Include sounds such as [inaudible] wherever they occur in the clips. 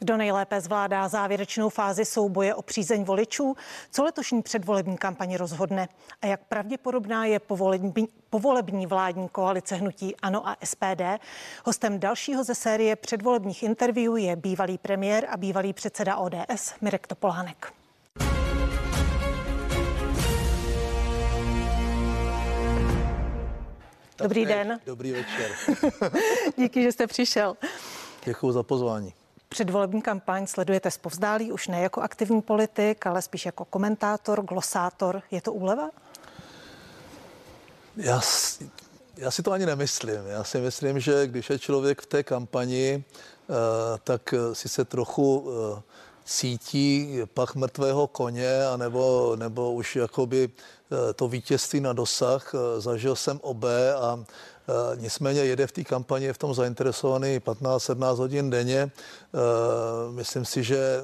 Kdo nejlépe zvládá závěrečnou fázi souboje o přízeň voličů? Co letošní předvolební kampaně rozhodne? A jak pravděpodobná je povolební, povolební vládní koalice hnutí ANO a SPD? Hostem dalšího ze série předvolebních interview je bývalý premiér a bývalý předseda ODS Mirek Topolánek. Dobrý den. Dobrý večer. [laughs] Díky, že jste přišel. Děkuji za pozvání. Předvolební kampaň sledujete zpovzdálí už ne jako aktivní politik, ale spíš jako komentátor, glosátor. Je to úleva? Já, já si to ani nemyslím. Já si myslím, že když je člověk v té kampani, eh, tak si se trochu eh, cítí pach mrtvého koně, anebo, nebo už jakoby eh, to vítězství na dosah. Zažil jsem obé a Eh, nicméně jede v té kampani, je v tom zainteresovaný 15-17 hodin denně. Eh, myslím si, že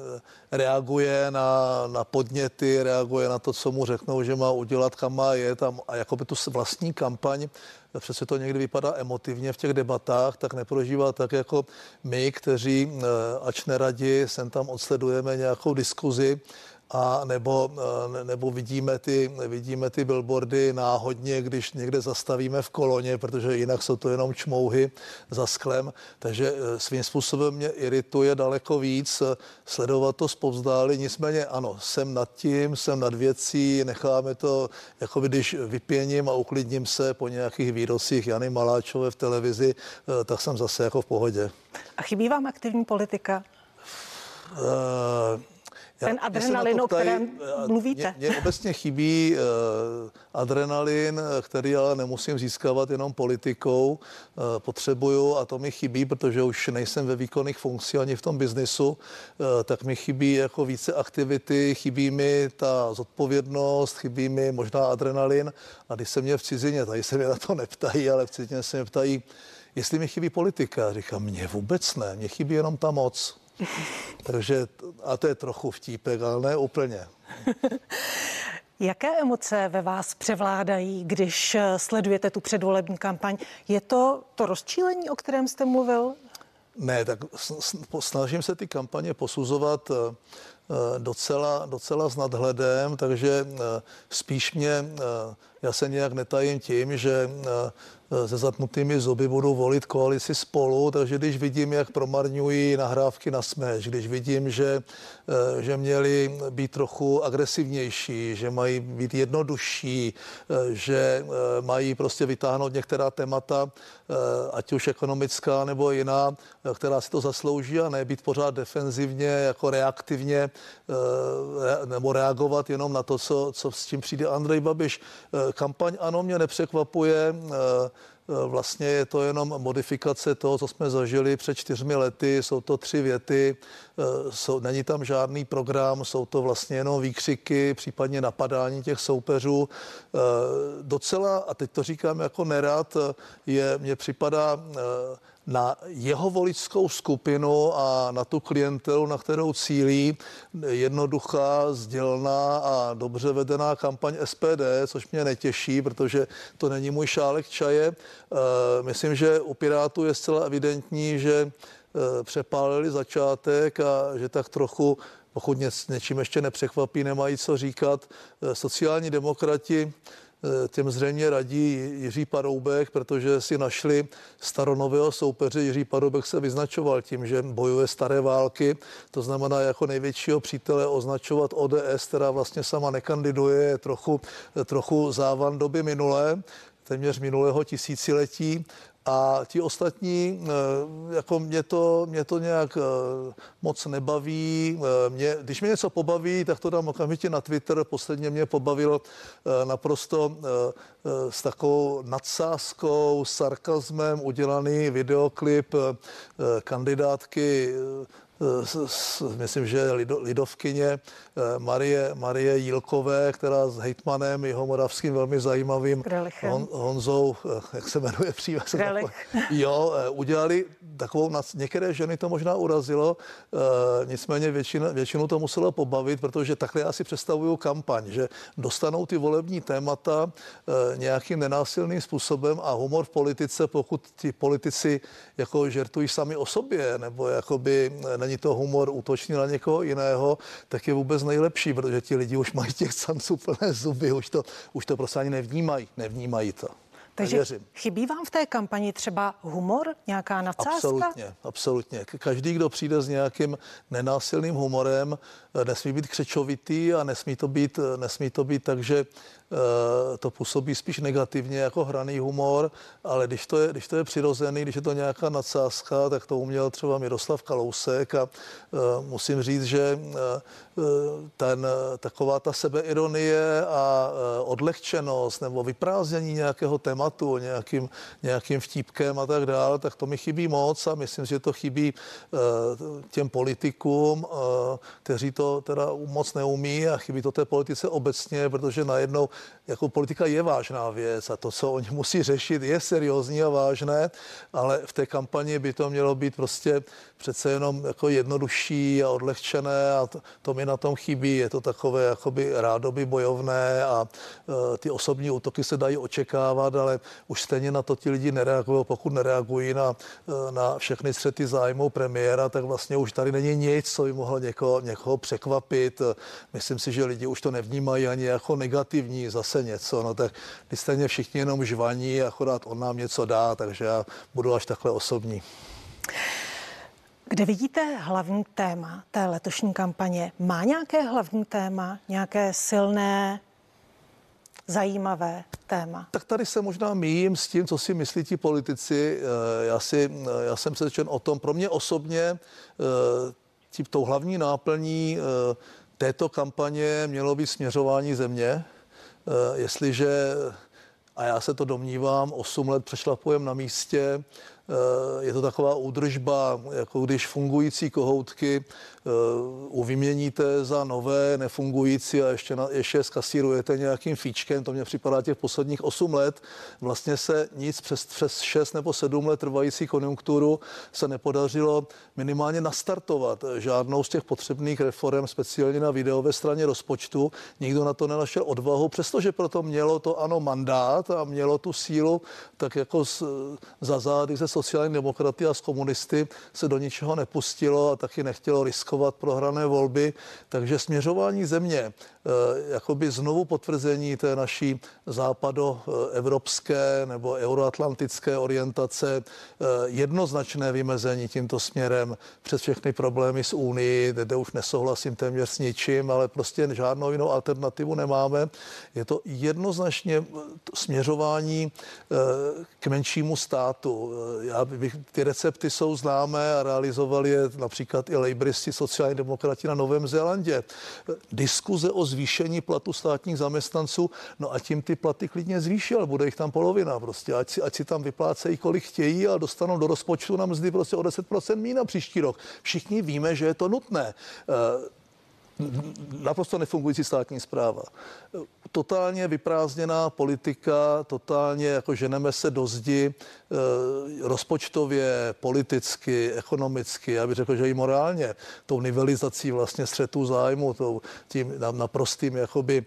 reaguje na, na podněty, reaguje na to, co mu řeknou, že má udělat, kam má jet a, a jako by tu vlastní kampaň přece to někdy vypadá emotivně v těch debatách, tak neprožívá tak jako my, kteří, eh, ač neradi, sem tam odsledujeme nějakou diskuzi, a nebo, eh, nebo vidíme, ty, vidíme ty billboardy náhodně, když někde zastavíme v koloně, protože jinak jsou to jenom čmouhy za sklem. Takže eh, svým způsobem mě irituje daleko víc eh, sledovat to zpovzdáli. Nicméně ano, jsem nad tím, jsem nad věcí, necháme to, jako když vypěním a uklidním se po nějakých výrocích Jany Maláčové v televizi, tak jsem zase jako v pohodě. A chybí vám aktivní politika? Uh ten adrenalin, o kterém eh, mluvíte. Mně obecně chybí uh, adrenalin, který ale nemusím získávat jenom politikou. Uh, potřebuju a to mi chybí, protože už nejsem ve výkonných funkcích ani v tom biznisu, uh, tak mi chybí jako více aktivity, chybí mi ta zodpovědnost, chybí mi možná adrenalin. A když se mě v cizině, tady se mě na to neptají, ale v cizině se mě ptají, jestli mi chybí politika. Říkám, mně vůbec ne, mně chybí jenom ta moc. [laughs] Takže, a to je trochu vtípek, ale ne úplně. [laughs] Jaké emoce ve vás převládají, když sledujete tu předvolební kampaň? Je to to rozčílení, o kterém jste mluvil? Ne, tak snažím se ty kampaně posuzovat eh, docela, docela s nadhledem, takže eh, spíš mě, já se nějak netajím tím, že Eh, se zatnutými zuby budou volit koalici spolu, takže když vidím, jak promarňují nahrávky na smeč, když vidím, že, eh, že měli být trochu agresivnější, že mají být jednodušší, eh, že mají prostě vytáhnout některá témata, ať už ekonomická nebo jiná, která si to zaslouží a ne být pořád defenzivně, jako reaktivně nebo reagovat jenom na to, co, co s tím přijde Andrej Babiš. Kampaň ano, mě nepřekvapuje, Eh, vlastně je to jenom modifikace toho, co jsme zažili před čtyřmi lety. Jsou to tři věty, eh, jsou, není tam žádný program, jsou to vlastně jenom výkřiky, případně napadání těch soupeřů. Eh, docela, a teď to říkám jako nerad, je, mně připadá na jeho voličskou skupinu a na tu klientelu, na kterou cílí jednoduchá, sdělná a dobře vedená kampaň SPD, což mě netěší, protože to není můj šálek čaje. Eh, myslím, že u Pirátů je zcela evidentní, že eh, přepálili začátek a že tak trochu pokud něčím ještě nepřekvapí, nemají co říkat. Eh, sociální demokrati těm zřejmě radí Jiří Paroubek, protože si našli staronového soupeře. Jiří Paroubek se vyznačoval tím, že bojuje staré války, to znamená jako největšího přítele označovat ODS, která vlastně sama nekandiduje, je trochu, trochu závan doby minulé téměř minulého tisíciletí a ti ostatní, eh, jako mě to, mě to nějak eh, moc nebaví. Eh, mě, když mě něco pobaví, tak to dám okamžitě na Twitter. Posledně mě pobavil naprosto s takovou nadsázkou, sarkazmem udělaný videoklip kandidátky myslím, že lidovkyně eh, Marie, Marie Jílkové, která s hejtmanem jeho moravským velmi zajímavým Hon, Honzou, eh, jak se jmenuje přívěs? [laughs] Jo, eh, udělali takovou, některé ženy to možná urazilo, nicméně většina, většinu to muselo pobavit, protože takhle já si představuju kampaň, že dostanou ty volební témata nějakým nenásilným způsobem a humor v politice, pokud ti politici jako žertují sami o sobě, nebo jakoby není to humor útočný na někoho jiného, tak je vůbec nejlepší, protože ti lidi už mají těch canců plné zuby, už to, už to prostě ani nevnímají, nevnímají to. Takže Nevěřím. chybí vám v té kampani třeba humor, nějaká nadsázka? Absolutně, absolutně. Každý, kdo přijde s nějakým nenásilným humorem, nesmí být křečovitý a nesmí to být, nesmí to být tak, že Eh, to působí spíš negativně jako hraný humor, ale když to je, když to je přirozený, když je to nějaká nadsázka, tak to uměl třeba Miroslav Kalousek a uh, musím říct, že uh, ten, taková ta sebeironie a uh, odlehčenost nebo vyprázdnění nějakého tématu nějakým, nějakým vtípkem a tak dále, tak to mi chybí moc a myslím, že to chybí uh, těm politikům, uh, kteří to teda moc neumí a chybí to té politice obecně, protože najednou jako politika je vážná věc a to, co oni musí řešit, je seriózní a vážné, ale v té kampani by to mělo být prostě přece jenom jako jednodušší a odlehčené a to, to mi na tom chybí. Je to takové jakoby rádoby bojovné a e, ty osobní útoky se dají očekávat, ale už stejně na to ti lidi nereagují. Pokud nereagují na, e, na všechny střety zájmu premiéra, tak vlastně už tady není nic, co by mohlo někoho, někoho překvapit. Myslím si, že lidi už to nevnímají ani jako negativní zase něco. No tak ty stejně všichni jenom žvaní, akorát on nám něco dá, takže já budu až takhle osobní. Kde vidíte hlavní téma té letošní kampaně? Má nějaké hlavní téma, nějaké silné, zajímavé téma? Tak tady se možná míjím s tím, co si myslí ti politici. Eh, já, si, eh, já jsem přesvědčen o tom, pro mě osobně eh, tím, tou hlavní náplní této kampaně mělo být směřování země. Jestliže, a já se to domnívám, 8 let přešlapujem na místě, je to taková údržba, jako když fungující kohoutky Eh, uvyměníte za nové, nefungující a ještě, na, ještě skasírujete nějakým fíčkem, to mě připadá těch posledních 8 let, vlastně se nic přes, přes 6 nebo 7 let trvající konjunkturu se nepodařilo minimálně nastartovat žádnou z těch potřebných reform, speciálně na videové straně rozpočtu. Nikdo na to nenašel odvahu, přestože proto mělo to ano mandát a mělo tu sílu, tak jako z, za zády se sociální demokraty a s komunisty se do ničeho nepustilo a taky nechtělo riskovat prohrané volby, takže směřování země, jakoby znovu potvrzení té naší západoevropské nebo euroatlantické orientace, eh, jednoznačné vymezení tímto směrem přes všechny problémy s Unii, kde už nesouhlasím téměř s ničím, ale prostě žádnou jinou alternativu nemáme. Je to jednoznačně směřování eh, k menšímu státu. Já bych, ty recepty jsou známé a realizovali je například i lejbristi sociální demokrati na Novém Zélandě. Diskuze o zvýšení platu státních zaměstnanců, no a tím ty platy klidně zvýšil, bude jich tam polovina prostě, ať si, ať si tam vyplácejí, kolik chtějí a dostanou do rozpočtu na mzdy prostě o 10% mína příští rok. Všichni víme, že je to nutné naprosto nefungující státní zpráva. Totálně vyprázdněná politika, totálně jako ženeme se do zdi eh, rozpočtově, politicky, ekonomicky, já bych řekl, že i morálně, tou nivelizací vlastně střetu zájmu, tou, tím naprostým jakoby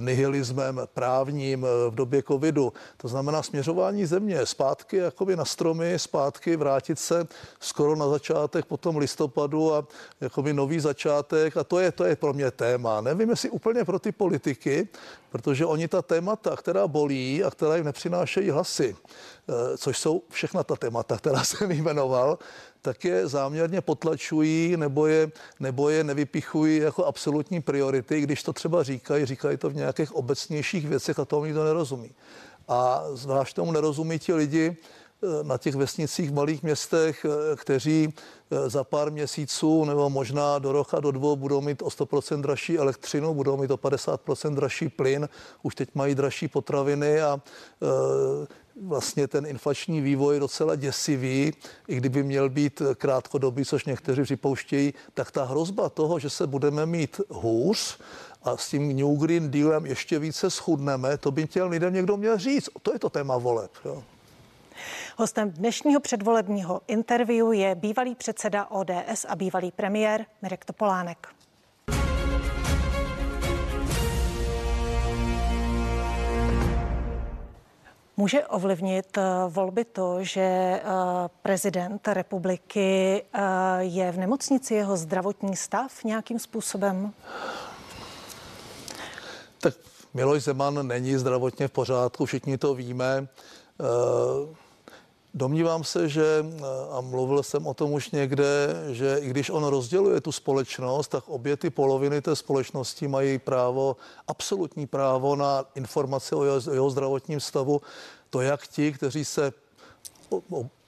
nihilismem právním eh, v době covidu. To znamená směřování země zpátky jakoby na stromy, zpátky vrátit se skoro na začátek potom listopadu a jakoby nový začátek a to je to je pro mě téma. Nevím, jestli úplně pro ty politiky, protože oni ta témata, která bolí a která jim nepřinášejí hlasy, eh, což jsou všechna ta témata, která [laughs] jsem jmenoval, tak je záměrně potlačují nebo je, nebo je nevypichují jako absolutní priority, když to třeba říkají, říkají to v nějakých obecnějších věcech a tomu nikdo nerozumí. A zvlášť tomu nerozumí ti lidi, Eh, na těch vesnicích v malých městech, eh, kteří eh, za pár měsíců nebo možná do roka, do dvou budou mít o 100% dražší elektřinu, budou mít o 50% dražší plyn, už teď mají dražší potraviny a vlastně ten inflační vývoj docela děsivý, i kdyby měl být krátkodobý, což někteří připouštějí, tak ta hrozba toho, že se budeme mít hůř, a s tím New Green Dealem ještě více schudneme, to by těm lidem někdo měl říct. To je to téma voleb. Jo. Hostem dnešního předvolebního interview je bývalý předseda ODS a bývalý premiér Mirek Topolánek. Může ovlivnit eh, volby to, že eh, prezident republiky eh, je v nemocnici, jeho zdravotní stav nějakým způsobem? Tak Miloš Zeman není zdravotně v pořádku, všichni to víme. Domnívám se, že, a mluvil jsem o tom už někde, že i když on rozděluje tu společnost, tak obě ty poloviny té společnosti mají právo, absolutní právo na informace o jeho, jeho zdravotním stavu. To jak ti, kteří se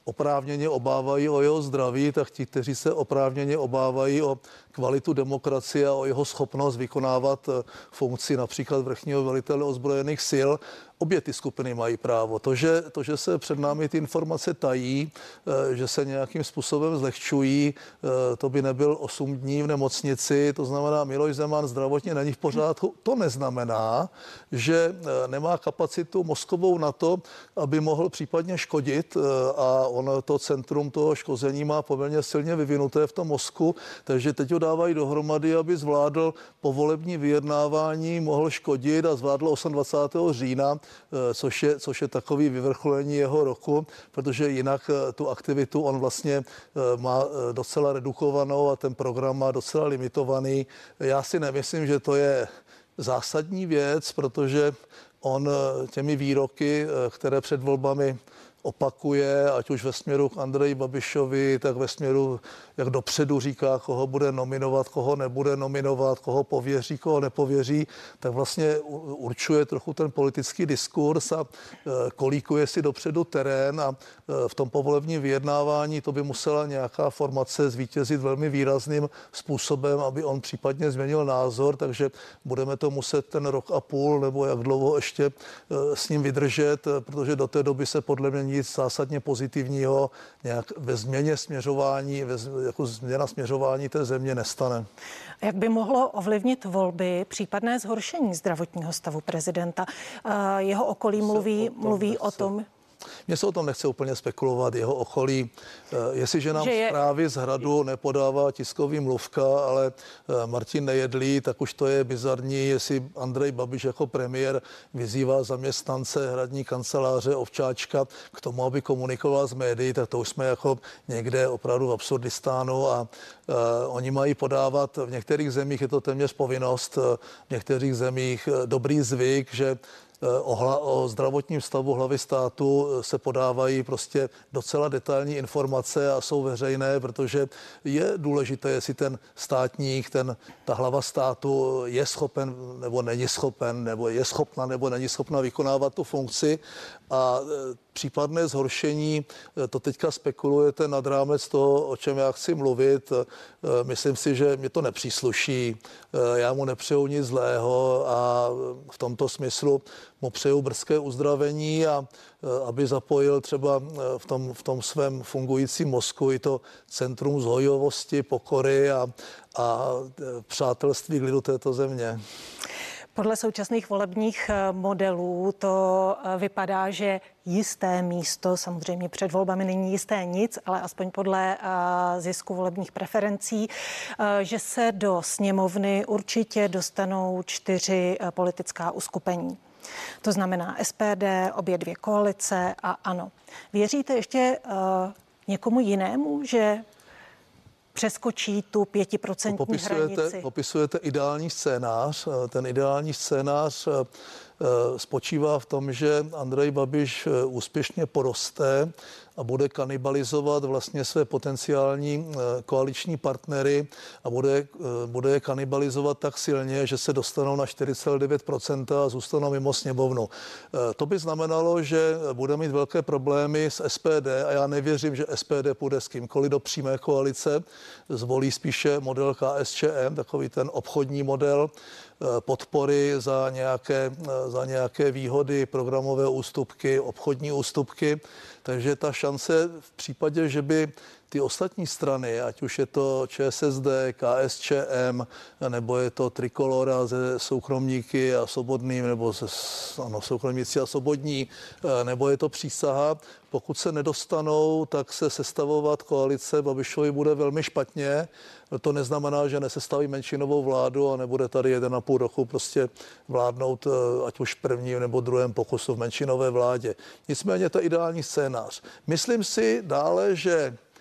oprávněně obávají o jeho zdraví, tak ti, kteří se oprávněně obávají o kvalitu demokracie a o jeho schopnost vykonávat eh, funkci například vrchního velitele ozbrojených sil, obě ty skupiny mají právo. To že, to, že se před námi ty informace tají, eh, že se nějakým způsobem zlehčují, eh, to by nebyl 8 dní v nemocnici, to znamená Miloš Zeman zdravotně není v pořádku. To neznamená, že nemá kapacitu mozkovou na to, aby mohl případně škodit a on to centrum toho škození má poměrně silně vyvinuté v tom mozku, takže teď ho dávají dohromady, aby zvládl povolební vyjednávání, mohl škodit a zvládl 28. října, eh, což je, což je takový vyvrcholení jeho roku, protože jinak eh, tu aktivitu on vlastně eh, má docela redukovanou a ten program má docela limitovaný. Já si nemyslím, že to je zásadní věc, protože on těmi výroky, které před volbami opakuje, ať už ve směru k Andreji Babišovi, tak ve směru, jak dopředu říká, koho bude nominovat, koho nebude nominovat, koho pověří, koho nepověří, tak vlastně určuje trochu ten politický diskurs a e, kolíkuje si dopředu terén a e, v tom povolebním vyjednávání to by musela nějaká formace zvítězit velmi výrazným způsobem, aby on případně změnil názor, takže budeme to muset ten rok a půl nebo jak dlouho ještě e, s ním vydržet, protože do té doby se podle mě nic zásadně pozitivního nějak ve změně směřování, ve, jako změna směřování té země nestane. Jak by mohlo ovlivnit volby případné zhoršení zdravotního stavu prezidenta? Jeho okolí mluví, mluví o tom, mně se o tom nechce úplně spekulovat, jeho okolí. Eh, jestliže nám je... zprávy z hradu nepodává tiskový mluvka, ale eh, Martin Nejedlí, tak už to je bizarní, jestli Andrej Babiš jako premiér vyzývá zaměstnance hradní kanceláře Ovčáčka k tomu, aby komunikoval s médií, tak to už jsme jako někde opravdu v absurdistánu a uh, oni mají podávat, v některých zemích je to téměř povinnost, v některých zemích dobrý zvyk, že o, hla, o zdravotním stavu hlavy státu eh, se podávají prostě docela detailní informace a jsou veřejné, protože je důležité, jestli ten státník, ten, ta hlava státu je schopen nebo není schopen, nebo je schopna nebo není schopna vykonávat tu funkci a e, případné zhoršení, e, to teďka spekulujete nad rámec toho, o čem já chci mluvit. E, myslím si, že mě to nepřísluší. Já mu nepřeju nic zlého a v tomto smyslu mu přeju brzké uzdravení a aby zapojil třeba v tom, v tom svém fungujícím mozku i to centrum zhojovosti, pokory a, a přátelství k lidu této země. Podle současných volebních eh, modelů to eh, vypadá, že jisté místo, samozřejmě před volbami není jisté nic, ale aspoň podle eh, zisku volebních preferencí, že se do sněmovny určitě dostanou čtyři politická uskupení. To znamená SPD, obě dvě koalice a ano. Věříte ještě někomu jinému, že přeskočí tu pětiprocentní popisujete, hranici. Popisujete ideální scénář. Ten ideální scénář eh, spočívá v tom, že Andrej Babiš eh, úspěšně poroste a bude kanibalizovat vlastně své potenciální eh, koaliční partnery a bude, eh, bude je kanibalizovat tak silně, že se dostanou na 4,9% a zůstanou mimo sněmovnu. Eh, to by znamenalo, že bude mít velké problémy s SPD a já nevěřím, že SPD půjde s kýmkoliv do přímé koalice. Zvolí spíše model KSČM, takový ten obchodní model podpory za nějaké, za nějaké výhody, programové ústupky, obchodní ústupky. Takže ta šance v případě, že by ty ostatní strany, ať už je to ČSSD, KSČM, nebo je to Trikolora ze soukromníky a svobodným, nebo ze ano, soukromníci a svobodní, nebo je to přísaha, pokud se nedostanou, tak se sestavovat koalice Babišovi bude velmi špatně. To neznamená, že nesestaví menšinovou vládu a nebude tady jeden a půl roku prostě vládnout, eh, ať už prvním nebo druhém pokusu v menšinové vládě. Nicméně to je ideální scénář. Myslím si dále, že eh,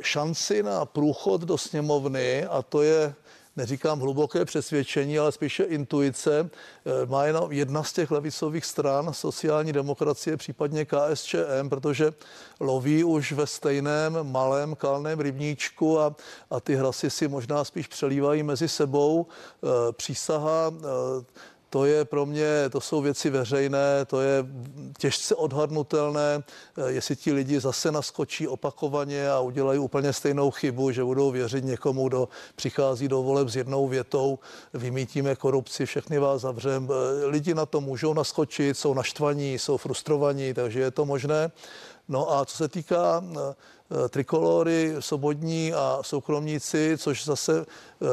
šanci na průchod do sněmovny, a to je neříkám hluboké přesvědčení, ale spíše intuice, eh, má jenom jedna z těch levicových stran, sociální demokracie, případně KSČM, protože loví už ve stejném malém kalném rybníčku a, a ty hlasy si možná spíš přelívají mezi sebou. Eh, přísaha eh, to je pro mě, to jsou věci veřejné, to je těžce odhadnutelné, eh, jestli ti lidi zase naskočí opakovaně a udělají úplně stejnou chybu, že budou věřit někomu, kdo přichází do voleb s jednou větou, vymítíme korupci, všechny vás zavřem. Eh, lidi na to můžou naskočit, jsou naštvaní, jsou frustrovaní, takže je to možné. No a co se týká eh, trikolory, sobodní a soukromníci, což zase eh,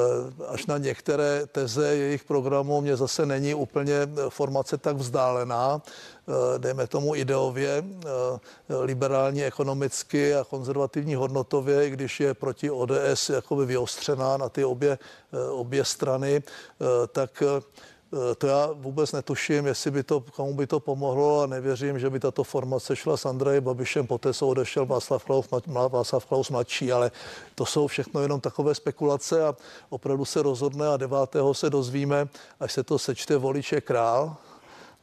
až na některé teze jejich programu mě zase není úplně eh, formace tak vzdálená, dejme tomu ideově, liberální ekonomicky a konzervativní hodnotově, když je proti ODS jakoby vyostřená na ty obě, obě strany, tak Eh, to já vůbec netuším, jestli by to, komu by to pomohlo a nevěřím, že by tato formace šla s Andrejem Babišem, poté co odešel Václav Klaus, Václav Klaus mladší, ale to jsou všechno jenom takové spekulace a opravdu se rozhodne a 9. se dozvíme, až se to sečte voliče král,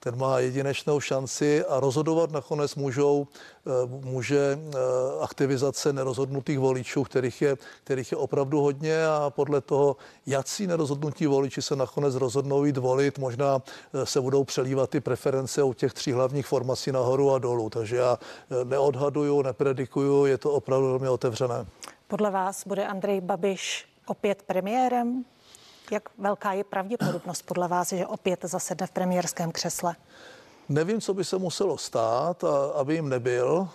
ten má jedinečnou šanci a rozhodovat nakonec můžou, eh, může eh, aktivizace nerozhodnutých voličů, kterých je, kterých je opravdu hodně a podle toho, jaký nerozhodnutí voliči se nakonec rozhodnou jít volit, možná eh, se budou přelívat ty preference u těch tří hlavních formací nahoru a dolů. Takže já neodhaduju, nepredikuju, je to opravdu velmi otevřené. Podle vás bude Andrej Babiš opět premiérem? Jak velká je pravděpodobnost podle vás, že opět zasedne v premiérském křesle? Nevím, co by se muselo stát, aby jim nebyl,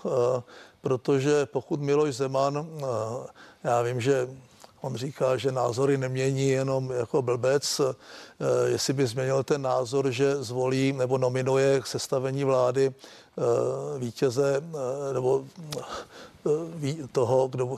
protože pokud Miloš Zeman, já vím, že On říká, že názory nemění jenom jako blbec. Eh, jestli by změnil ten názor, že zvolí nebo nominuje k sestavení vlády vítěze nebo toho, kdo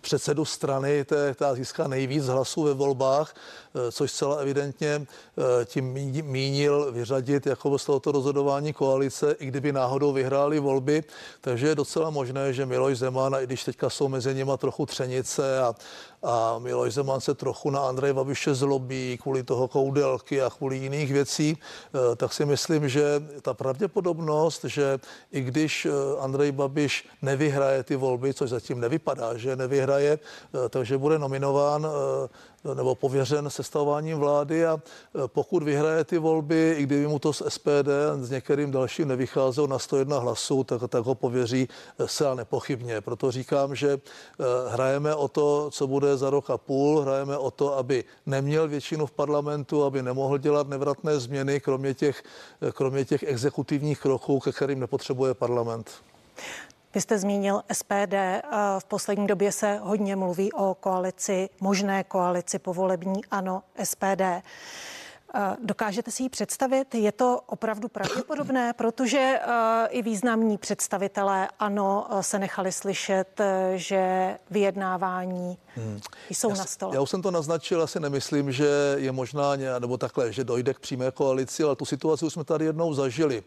předsedu strany, která získá nejvíc hlasů ve volbách, eh, což zcela evidentně eh, tím mínil vyřadit jako z tohoto rozhodování koalice, i kdyby náhodou vyhráli volby. Takže je docela možné, že Miloš Zeman, i když teďka jsou mezi nimi trochu třenice a, a Miloš Zeman se trochu na Andrej Babiše zlobí kvůli toho koudelky a kvůli jiných věcí, eh, tak si myslím, že ta pravděpodobnost, že i když Andrej Babiš nevyhraje ty volby, což zatím nevypadá, že nevyhraje, eh, takže bude nominován eh, nebo pověřen sestavováním vlády a eh, pokud vyhraje ty volby, i kdyby mu to z SPD s některým dalším nevycházelo na 101 hlasů, tak, tak ho pověří se nepochybně. Proto říkám, že hrajeme o to, co bude za rok a půl, hrajeme o to, aby neměl většinu v parlamentu, aby nemohl dělat nevratné změny, kromě těch, kromě těch exekutivních kroků, ke kterým nepotřebuje parlament. Vy jste zmínil SPD. V poslední době se hodně mluví o koalici, možné koalici povolební ANO SPD. Dokážete si ji představit? Je to opravdu pravděpodobné, protože i významní představitelé ANO se nechali slyšet, že vyjednávání hmm. jsou já, na stole. Já už jsem to naznačil, asi nemyslím, že je možná, nebo takhle, že dojde k přímé koalici, ale tu situaci už jsme tady jednou zažili.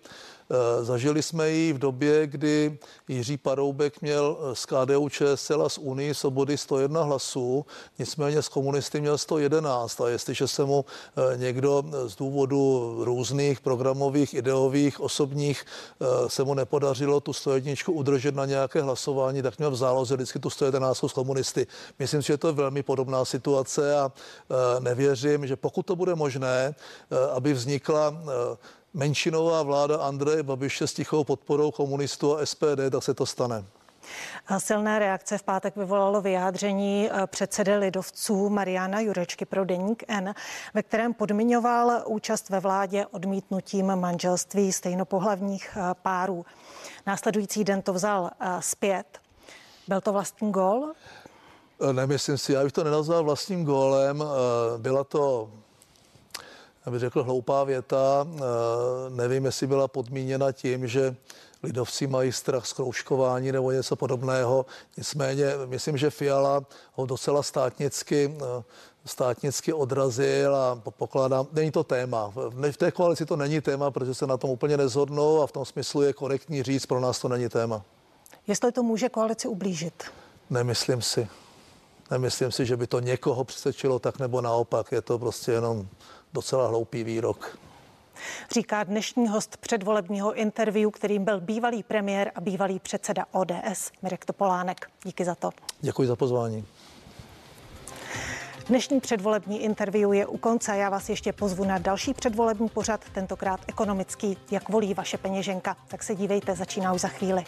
Eh, zažili jsme ji v době, kdy Jiří Paroubek měl eh, z KDU ČSL a z Unii Svobody 101 hlasů, nicméně z komunisty měl 111 a jestliže se mu eh, někdo z důvodu různých programových, ideových, osobních se mu nepodařilo tu 101 udržet na nějaké hlasování, tak měl v záloze vždycky tu 111 z komunisty. Myslím si, že to je velmi podobná situace a nevěřím, že pokud to bude možné, aby vznikla menšinová vláda Andreje Babiše s tichou podporou komunistů a SPD, tak se to stane. Silné reakce v pátek vyvolalo vyjádření předsedy lidovců Mariana Jurečky pro deník N, ve kterém podmiňoval účast ve vládě odmítnutím manželství stejnopohlavních párů. Následující den to vzal zpět. Byl to vlastní gól? Nemyslím si, já bych to nenazval vlastním gólem. Byla to já bych řekl hloupá věta. Eh, nevím, jestli byla podmíněna tím, že lidovci mají strach z kroužkování nebo něco podobného. Nicméně myslím, že Fiala ho docela státnicky státnicky odrazil a pokládám, není to téma. V té koalici to není téma, protože se na tom úplně nezhodnou a v tom smyslu je korektní říct, pro nás to není téma. Jestli to může koalici ublížit? Nemyslím si. Nemyslím si, že by to někoho přesvědčilo tak nebo naopak. Je to prostě jenom docela hloupý výrok. Říká dnešní host předvolebního interview, kterým byl bývalý premiér a bývalý předseda ODS Mirek Topolánek. Díky za to. Děkuji za pozvání. Dnešní předvolební interview je u konce a já vás ještě pozvu na další předvolební pořad, tentokrát ekonomický, jak volí vaše peněženka. Tak se dívejte, začíná už za chvíli.